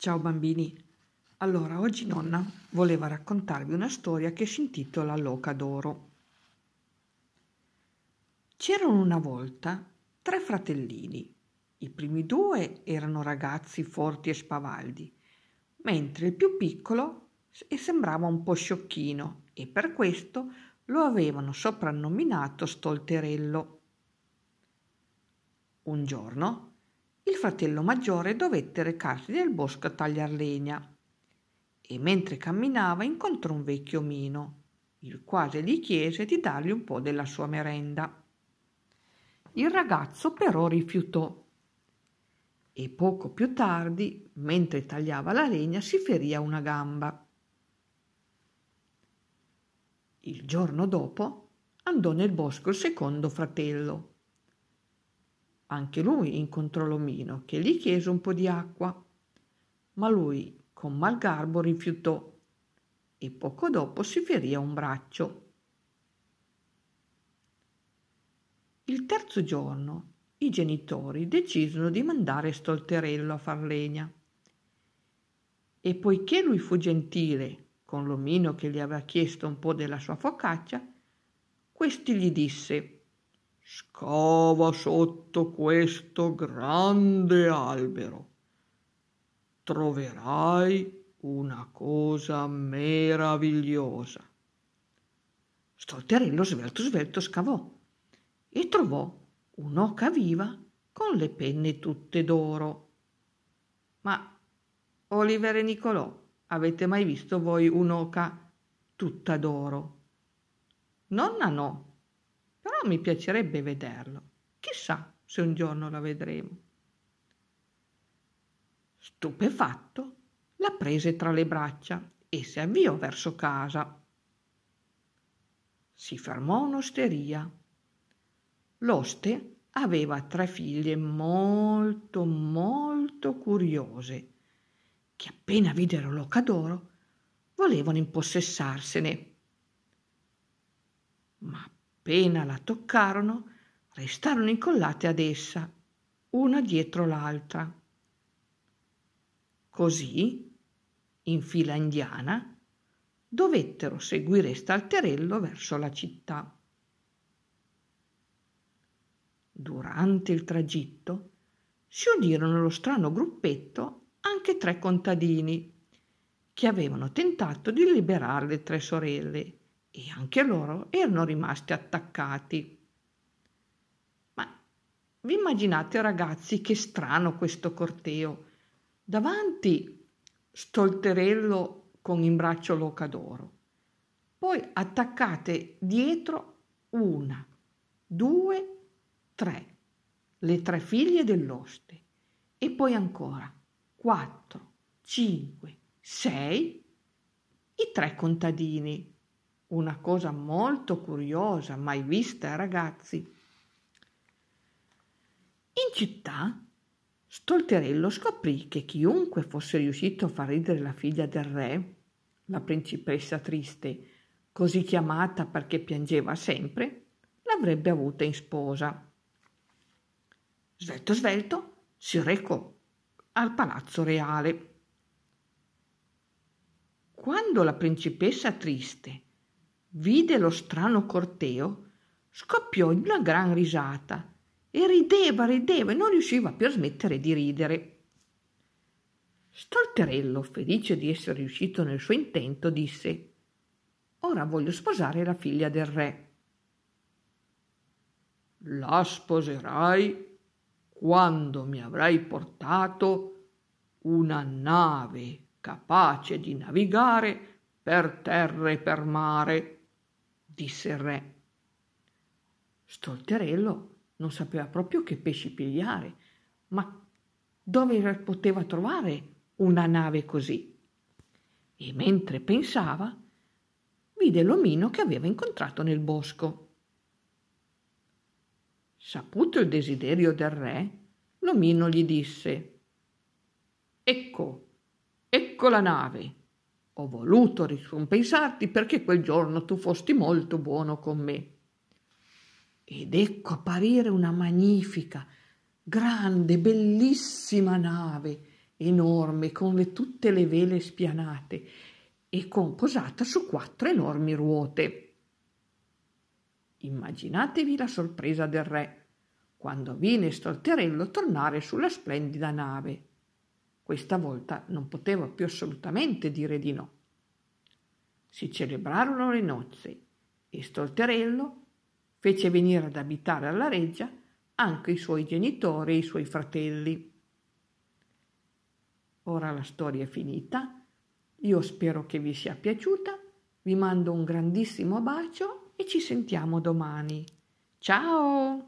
Ciao bambini. Allora, oggi nonna voleva raccontarvi una storia che si intitola L'oca d'oro. C'erano una volta tre fratellini. I primi due erano ragazzi forti e spavaldi, mentre il più piccolo sembrava un po' sciocchino e per questo lo avevano soprannominato Stolterello. Un giorno il fratello maggiore dovette recarsi nel bosco a tagliar legna e mentre camminava incontrò un vecchio omino, il quale gli chiese di dargli un po' della sua merenda. Il ragazzo però rifiutò e poco più tardi, mentre tagliava la legna, si ferì a una gamba. Il giorno dopo andò nel bosco il secondo fratello anche lui incontrò l'omino che gli chiese un po' di acqua, ma lui con mal garbo rifiutò e poco dopo si ferì a un braccio. Il terzo giorno i genitori decisero di mandare Stolterello a far legna. E poiché lui fu gentile con l'omino che gli aveva chiesto un po' della sua focaccia, questi gli disse Scava sotto questo grande albero. Troverai una cosa meravigliosa. Stolterello svelto svelto scavò e trovò un'oca viva con le penne tutte d'oro. Ma, Oliver e Nicolò, avete mai visto voi un'oca tutta d'oro? Nonna no, però mi piacerebbe vederlo. Chissà se un giorno la vedremo. Stupefatto, la prese tra le braccia e si avviò verso casa. Si fermò a un'osteria. L'oste aveva tre figlie molto, molto curiose, che appena videro l'oca d'oro volevano impossessarsene. Ma appena la toccarono, restarono incollate ad essa, una dietro l'altra. Così, in fila indiana, dovettero seguire Stalterello verso la città. Durante il tragitto si unirono allo strano gruppetto anche tre contadini che avevano tentato di liberare le tre sorelle e anche loro erano rimasti attaccati. Ma vi immaginate ragazzi che strano questo corteo? Davanti Stolterello con in braccio l'oca d'oro, poi attaccate dietro una, due, tre, le tre figlie dell'oste e poi ancora quattro, cinque, sei, i tre contadini una cosa molto curiosa, mai vista, ragazzi. In città, Stolterello scoprì che chiunque fosse riuscito a far ridere la figlia del re, la principessa triste, così chiamata perché piangeva sempre, l'avrebbe avuta in sposa. Svelto svelto si recò al palazzo reale. Quando la principessa triste vide lo strano corteo, scoppiò in una gran risata e rideva, rideva e non riusciva più a smettere di ridere. Stolterello, felice di essere riuscito nel suo intento, disse Ora voglio sposare la figlia del re. La sposerai quando mi avrai portato una nave capace di navigare per terra e per mare disse il re. Stolterello non sapeva proprio che pesci pigliare, ma dove poteva trovare una nave così? E mentre pensava, vide l'omino che aveva incontrato nel bosco. Saputo il desiderio del re, l'omino gli disse Ecco, ecco la nave. Ho voluto ricompensarti perché quel giorno tu fosti molto buono con me. Ed ecco apparire una magnifica, grande, bellissima nave enorme con le, tutte le vele spianate e con posata su quattro enormi ruote. Immaginatevi la sorpresa del re quando vide Stolterello tornare sulla splendida nave. Questa volta non poteva più assolutamente dire di no. Si celebrarono le nozze e Stolterello fece venire ad abitare alla reggia anche i suoi genitori e i suoi fratelli. Ora la storia è finita, io spero che vi sia piaciuta, vi mando un grandissimo bacio e ci sentiamo domani. Ciao!